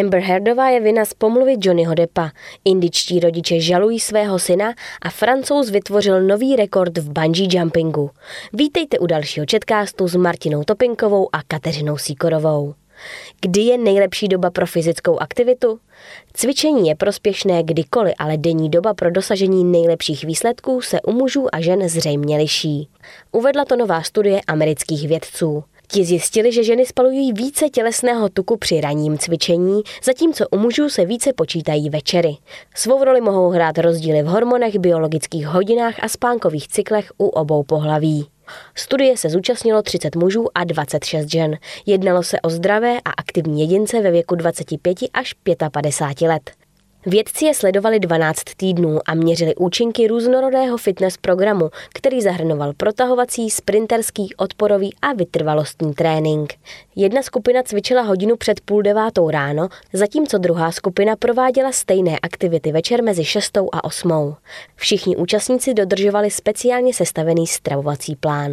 Amber Heardová je vina z pomluvy Johnnyho Deppa. Indičtí rodiče žalují svého syna a francouz vytvořil nový rekord v bungee jumpingu. Vítejte u dalšího četkástu s Martinou Topinkovou a Kateřinou Síkorovou. Kdy je nejlepší doba pro fyzickou aktivitu? Cvičení je prospěšné kdykoliv, ale denní doba pro dosažení nejlepších výsledků se u mužů a žen zřejmě liší. Uvedla to nová studie amerických vědců. Ti zjistili, že ženy spalují více tělesného tuku při ranním cvičení, zatímco u mužů se více počítají večery. Svou roli mohou hrát rozdíly v hormonech, biologických hodinách a spánkových cyklech u obou pohlaví. Studie se zúčastnilo 30 mužů a 26 žen. Jednalo se o zdravé a aktivní jedince ve věku 25 až 55 let. Vědci je sledovali 12 týdnů a měřili účinky různorodého fitness programu, který zahrnoval protahovací, sprinterský, odporový a vytrvalostní trénink. Jedna skupina cvičila hodinu před půl devátou ráno, zatímco druhá skupina prováděla stejné aktivity večer mezi šestou a osmou. Všichni účastníci dodržovali speciálně sestavený stravovací plán.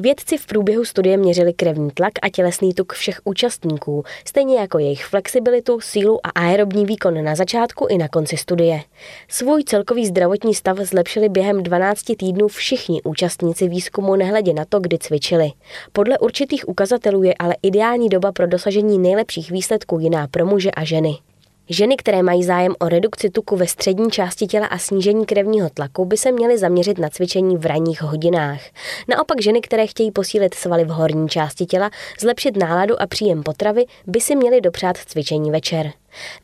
Vědci v průběhu studie měřili krevní tlak a tělesný tuk všech účastníků, stejně jako jejich flexibilitu, sílu a aerobní výkon na začátku i na konci studie. Svůj celkový zdravotní stav zlepšili během 12 týdnů všichni účastníci výzkumu nehledě na to, kdy cvičili. Podle určitých ukazatelů je ale ideální doba pro dosažení nejlepších výsledků jiná pro muže a ženy. Ženy, které mají zájem o redukci tuku ve střední části těla a snížení krevního tlaku, by se měly zaměřit na cvičení v ranních hodinách. Naopak ženy, které chtějí posílit svaly v horní části těla, zlepšit náladu a příjem potravy, by si měly dopřát cvičení večer.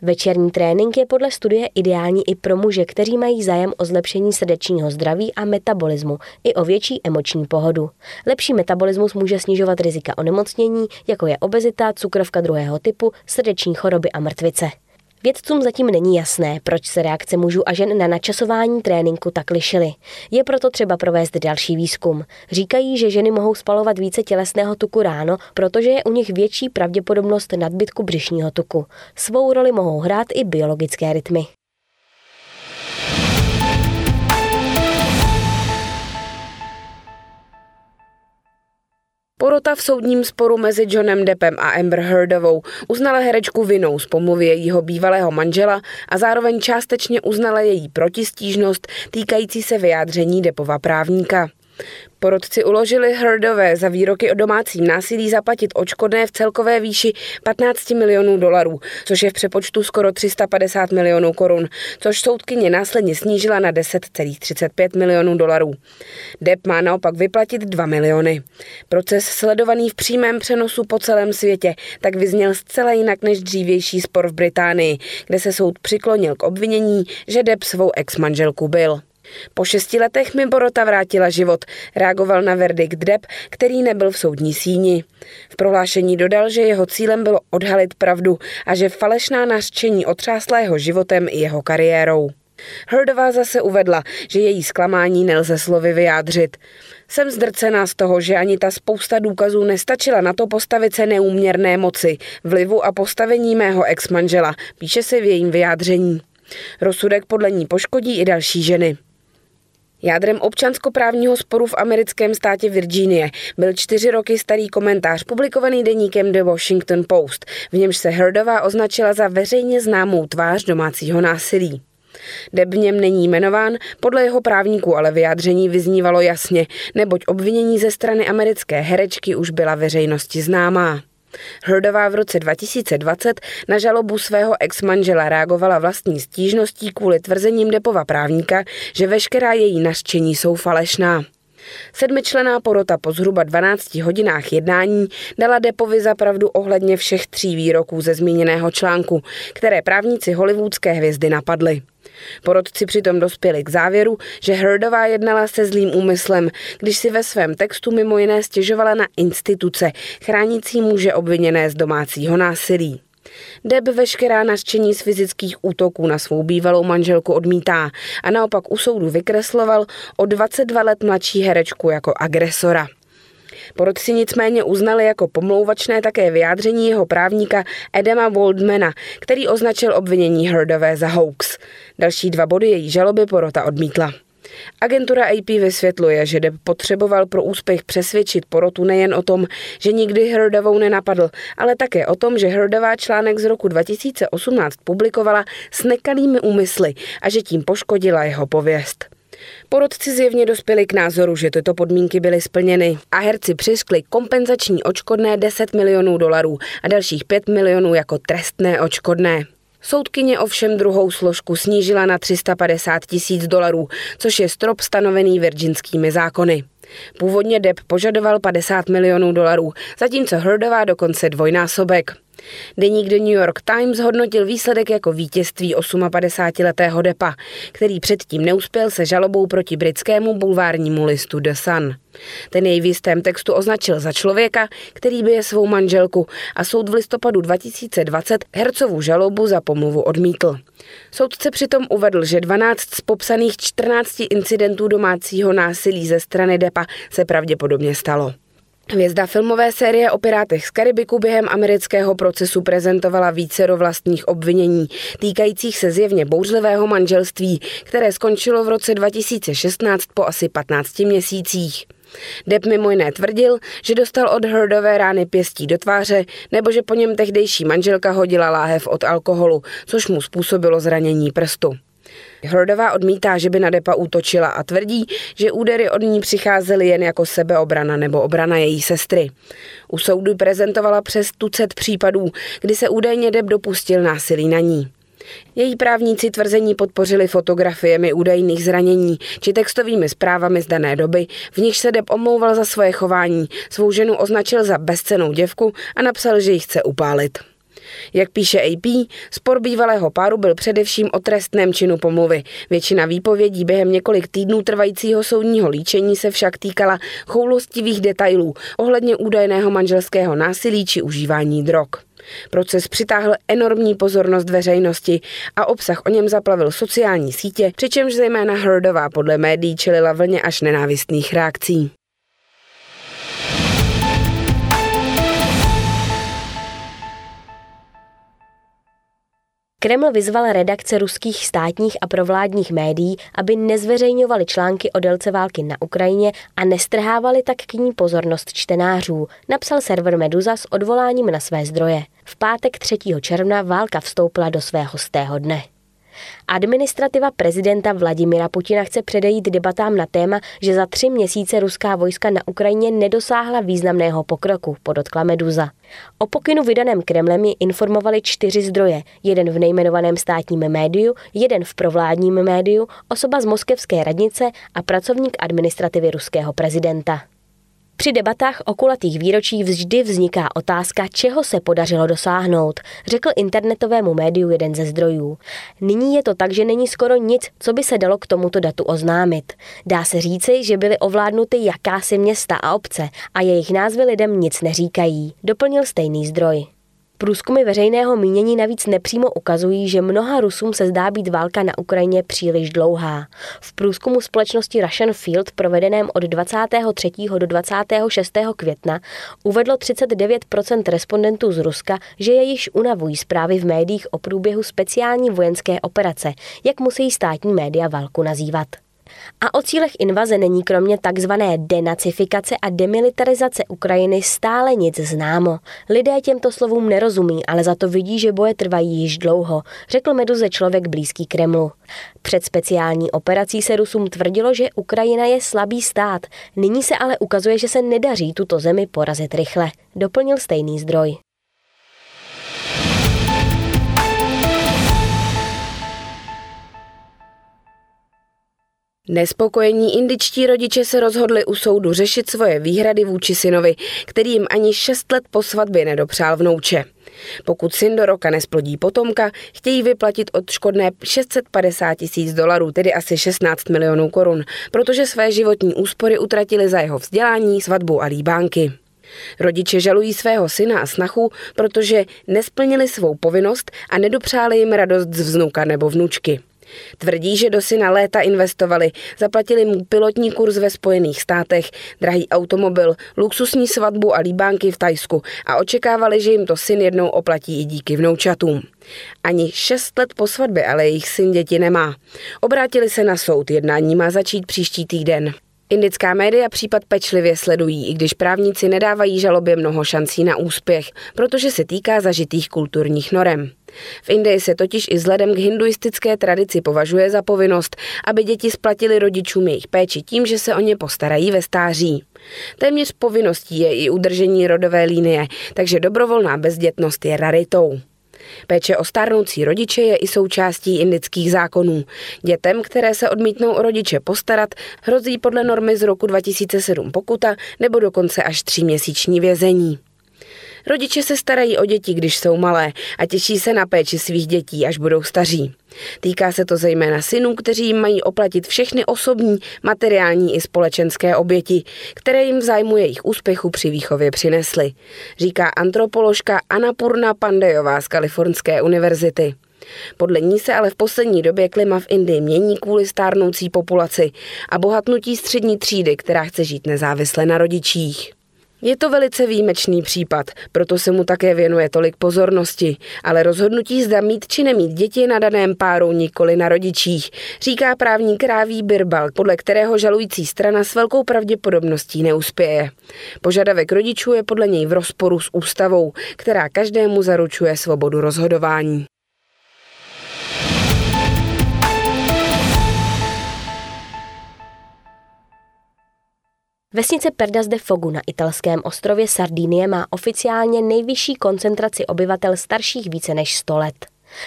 Večerní trénink je podle studie ideální i pro muže, kteří mají zájem o zlepšení srdečního zdraví a metabolismu, i o větší emoční pohodu. Lepší metabolismus může snižovat rizika onemocnění, jako je obezita, cukrovka druhého typu, srdeční choroby a mrtvice. Vědcům zatím není jasné, proč se reakce mužů a žen na načasování tréninku tak lišily. Je proto třeba provést další výzkum. Říkají, že ženy mohou spalovat více tělesného tuku ráno, protože je u nich větší pravděpodobnost nadbytku břišního tuku. Svou roli mohou hrát i biologické rytmy. Porota v soudním sporu mezi Johnem Deppem a Amber Heardovou uznala herečku vinou z pomluvy jejího bývalého manžela a zároveň částečně uznala její protistížnost týkající se vyjádření Deppova právníka. Porodci uložili Hrdové za výroky o domácím násilí zaplatit očkodné v celkové výši 15 milionů dolarů, což je v přepočtu skoro 350 milionů korun, což soudkyně následně snížila na 10,35 milionů dolarů. Depp má naopak vyplatit 2 miliony. Proces sledovaný v přímém přenosu po celém světě tak vyzněl zcela jinak než dřívější spor v Británii, kde se soud přiklonil k obvinění, že Depp svou ex-manželku byl. Po šesti letech mi Borota vrátila život, reagoval na verdikt Depp, který nebyl v soudní síni. V prohlášení dodal, že jeho cílem bylo odhalit pravdu a že falešná nařčení otřásla jeho životem i jeho kariérou. Herdová zase uvedla, že její zklamání nelze slovy vyjádřit. Jsem zdrcená z toho, že ani ta spousta důkazů nestačila na to postavit se neúměrné moci, vlivu a postavení mého ex-manžela, píše se v jejím vyjádření. Rozsudek podle ní poškodí i další ženy. Jádrem občanskoprávního sporu v americkém státě Virginie byl čtyři roky starý komentář publikovaný deníkem The Washington Post, v němž se Herdová označila za veřejně známou tvář domácího násilí. Deb v něm není jmenován, podle jeho právníků ale vyjádření vyznívalo jasně, neboť obvinění ze strany americké herečky už byla veřejnosti známá. Herdová v roce 2020 na žalobu svého ex-manžela reagovala vlastní stížností kvůli tvrzením Depova právníka, že veškerá její nařčení jsou falešná. Sedmičlená porota po zhruba 12 hodinách jednání dala Depovi za pravdu ohledně všech tří výroků ze zmíněného článku, které právníci hollywoodské hvězdy napadly. Porodci přitom dospěli k závěru, že Herdová jednala se zlým úmyslem, když si ve svém textu mimo jiné stěžovala na instituce, chránící muže obviněné z domácího násilí. Deb veškerá nařčení z fyzických útoků na svou bývalou manželku odmítá a naopak u soudu vykresloval o 22 let mladší herečku jako agresora. Porodci nicméně uznali jako pomlouvačné také vyjádření jeho právníka Edema Waldmana, který označil obvinění Herdové za hoax. Další dva body její žaloby porota odmítla. Agentura AP vysvětluje, že Depp potřeboval pro úspěch přesvědčit porotu nejen o tom, že nikdy Herdovou nenapadl, ale také o tom, že Herdová článek z roku 2018 publikovala s nekalými úmysly a že tím poškodila jeho pověst. Porodci zjevně dospěli k názoru, že tyto podmínky byly splněny a herci přiškli kompenzační očkodné 10 milionů dolarů a dalších 5 milionů jako trestné očkodné. Soudkyně ovšem druhou složku snížila na 350 tisíc dolarů, což je strop stanovený virginskými zákony. Původně Depp požadoval 50 milionů dolarů, zatímco Herdová dokonce dvojnásobek. Deník The New York Times hodnotil výsledek jako vítězství 58-letého Depa, který předtím neuspěl se žalobou proti britskému bulvárnímu listu The Sun. Ten jej v jistém textu označil za člověka, který bije svou manželku a soud v listopadu 2020 hercovu žalobu za pomluvu odmítl. Soudce přitom uvedl, že 12 z popsaných 14 incidentů domácího násilí ze strany Depa se pravděpodobně stalo. Hvězda filmové série o pirátech z Karibiku během amerického procesu prezentovala více vlastních obvinění, týkajících se zjevně bouřlivého manželství, které skončilo v roce 2016 po asi 15 měsících. Depp mimo jiné tvrdil, že dostal od Herdové rány pěstí do tváře, nebo že po něm tehdejší manželka hodila láhev od alkoholu, což mu způsobilo zranění prstu. Hrodová odmítá, že by na Depa útočila a tvrdí, že údery od ní přicházely jen jako sebeobrana nebo obrana její sestry. U soudu prezentovala přes tucet případů, kdy se údajně Dep dopustil násilí na ní. Její právníci tvrzení podpořili fotografiemi údajných zranění či textovými zprávami z dané doby, v nichž se Deb omlouval za svoje chování, svou ženu označil za bezcenou děvku a napsal, že ji chce upálit. Jak píše AP, spor bývalého páru byl především o trestném činu pomluvy. Většina výpovědí během několik týdnů trvajícího soudního líčení se však týkala choulostivých detailů ohledně údajného manželského násilí či užívání drog. Proces přitáhl enormní pozornost veřejnosti a obsah o něm zaplavil sociální sítě, přičemž zejména Herdová podle médií čelila vlně až nenávistných reakcí. Kreml vyzval redakce ruských státních a provládních médií, aby nezveřejňovali články o délce války na Ukrajině a nestrhávali tak k ní pozornost čtenářů, napsal server Meduza s odvoláním na své zdroje. V pátek 3. června válka vstoupila do svého stého dne. Administrativa prezidenta Vladimira Putina chce předejít debatám na téma, že za tři měsíce ruská vojska na Ukrajině nedosáhla významného pokroku, podotkla Meduza. O pokynu vydaném Kremlem ji informovali čtyři zdroje, jeden v nejmenovaném státním médiu, jeden v provládním médiu, osoba z moskevské radnice a pracovník administrativy ruského prezidenta. Při debatách o kulatých výročí vždy vzniká otázka, čeho se podařilo dosáhnout, řekl internetovému médiu jeden ze zdrojů. Nyní je to tak, že není skoro nic, co by se dalo k tomuto datu oznámit. Dá se říci, že byly ovládnuty jakási města a obce a jejich názvy lidem nic neříkají, doplnil stejný zdroj. Průzkumy veřejného mínění navíc nepřímo ukazují, že mnoha Rusům se zdá být válka na Ukrajině příliš dlouhá. V průzkumu společnosti Russian Field provedeném od 23. do 26. května uvedlo 39% respondentů z Ruska, že je již unavují zprávy v médiích o průběhu speciální vojenské operace, jak musí státní média válku nazývat. A o cílech invaze není kromě takzvané denacifikace a demilitarizace Ukrajiny stále nic známo. Lidé těmto slovům nerozumí, ale za to vidí, že boje trvají již dlouho, řekl Meduze člověk blízký Kremlu. Před speciální operací se Rusům tvrdilo, že Ukrajina je slabý stát. Nyní se ale ukazuje, že se nedaří tuto zemi porazit rychle, doplnil stejný zdroj. Nespokojení indičtí rodiče se rozhodli u soudu řešit svoje výhrady vůči synovi, který jim ani šest let po svatbě nedopřál vnouče. Pokud syn do roka nesplodí potomka, chtějí vyplatit od škodné 650 tisíc dolarů, tedy asi 16 milionů korun, protože své životní úspory utratili za jeho vzdělání, svatbu a líbánky. Rodiče žalují svého syna a snachu, protože nesplnili svou povinnost a nedopřáli jim radost z vnuka nebo vnučky. Tvrdí, že do syna léta investovali, zaplatili mu pilotní kurz ve Spojených státech, drahý automobil, luxusní svatbu a líbánky v Tajsku a očekávali, že jim to syn jednou oplatí i díky vnoučatům. Ani šest let po svatbě ale jejich syn děti nemá. Obrátili se na soud, jednání má začít příští týden. Indická média případ pečlivě sledují, i když právníci nedávají žalobě mnoho šancí na úspěch, protože se týká zažitých kulturních norem. V Indii se totiž i vzhledem k hinduistické tradici považuje za povinnost, aby děti splatili rodičům jejich péči tím, že se o ně postarají ve stáří. Téměř povinností je i udržení rodové linie, takže dobrovolná bezdětnost je raritou. Péče o stárnoucí rodiče je i součástí indických zákonů. Dětem, které se odmítnou o rodiče postarat, hrozí podle normy z roku 2007 pokuta nebo dokonce až tříměsíční vězení. Rodiče se starají o děti, když jsou malé a těší se na péči svých dětí, až budou staří. Týká se to zejména synů, kteří jim mají oplatit všechny osobní, materiální i společenské oběti, které jim v zájmu jejich úspěchu při výchově přinesly, říká antropoložka Anapurna Pandejová z Kalifornské univerzity. Podle ní se ale v poslední době klima v Indii mění kvůli stárnoucí populaci a bohatnutí střední třídy, která chce žít nezávisle na rodičích. Je to velice výjimečný případ, proto se mu také věnuje tolik pozornosti, ale rozhodnutí zda mít či nemít děti na daném páru nikoli na rodičích, říká právník Ráví Birbal, podle kterého žalující strana s velkou pravděpodobností neuspěje. Požadavek rodičů je podle něj v rozporu s ústavou, která každému zaručuje svobodu rozhodování. Vesnice Perdas de Fogu na italském ostrově Sardinie má oficiálně nejvyšší koncentraci obyvatel starších více než 100 let.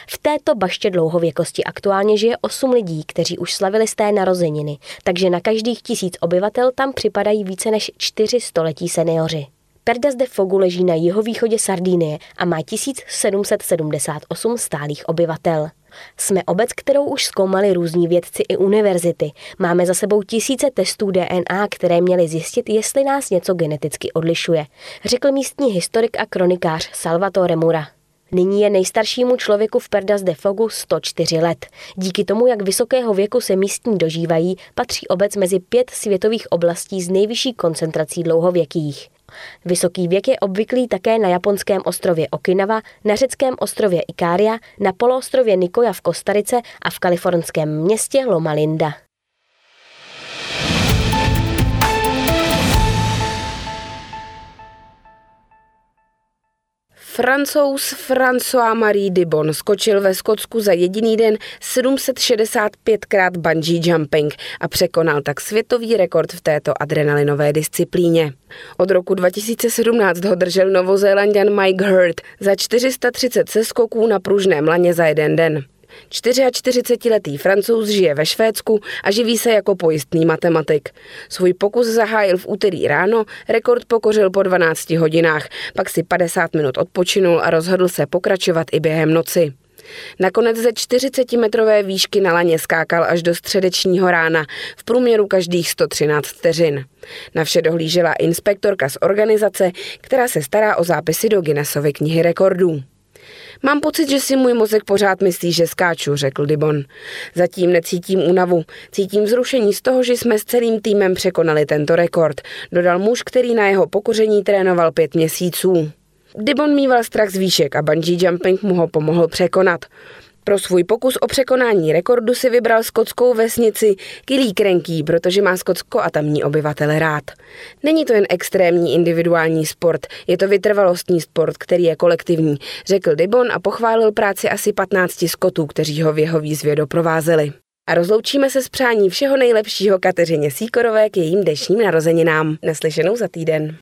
V této baště dlouhověkosti aktuálně žije 8 lidí, kteří už slavili z té narozeniny, takže na každých tisíc obyvatel tam připadají více než 4 století seniori. Perdas de Fogu leží na jihovýchodě Sardinie a má 1778 stálých obyvatel. Jsme obec, kterou už zkoumali různí vědci i univerzity. Máme za sebou tisíce testů DNA, které měly zjistit, jestli nás něco geneticky odlišuje, řekl místní historik a kronikář Salvatore Mura. Nyní je nejstaršímu člověku v Perdas de Fogu 104 let. Díky tomu, jak vysokého věku se místní dožívají, patří obec mezi pět světových oblastí s nejvyšší koncentrací dlouhověkých. Vysoký věk je obvyklý také na japonském ostrově Okinawa, na řeckém ostrově Ikária, na poloostrově Nikoja v Kostarice a v kalifornském městě Loma Linda. Francouz François-Marie Dibon skočil ve Skotsku za jediný den 765krát bungee jumping a překonal tak světový rekord v této adrenalinové disciplíně. Od roku 2017 ho držel novozélandian Mike Hurt za 430 seskoků na pružném laně za jeden den. 44-letý francouz žije ve Švédsku a živí se jako pojistný matematik. Svůj pokus zahájil v úterý ráno, rekord pokořil po 12 hodinách, pak si 50 minut odpočinul a rozhodl se pokračovat i během noci. Nakonec ze 40-metrové výšky na laně skákal až do středečního rána, v průměru každých 113 vteřin. Na vše dohlížela inspektorka z organizace, která se stará o zápisy do Guinnessovy knihy rekordů. Mám pocit, že si můj mozek pořád myslí, že skáču, řekl Dibon. Zatím necítím únavu. Cítím vzrušení z toho, že jsme s celým týmem překonali tento rekord, dodal muž, který na jeho pokoření trénoval pět měsíců. Dibon mýval strach z výšek a bungee jumping mu ho pomohl překonat. Pro svůj pokus o překonání rekordu si vybral skotskou vesnici Kilíkrenký, protože má Skotsko a tamní obyvatele rád. Není to jen extrémní individuální sport, je to vytrvalostní sport, který je kolektivní, řekl Dibon a pochválil práci asi 15 skotů, kteří ho v jeho výzvě doprovázeli. A rozloučíme se s přání všeho nejlepšího Kateřině Síkorové k jejím dnešním narozeninám. Naslyšenou za týden.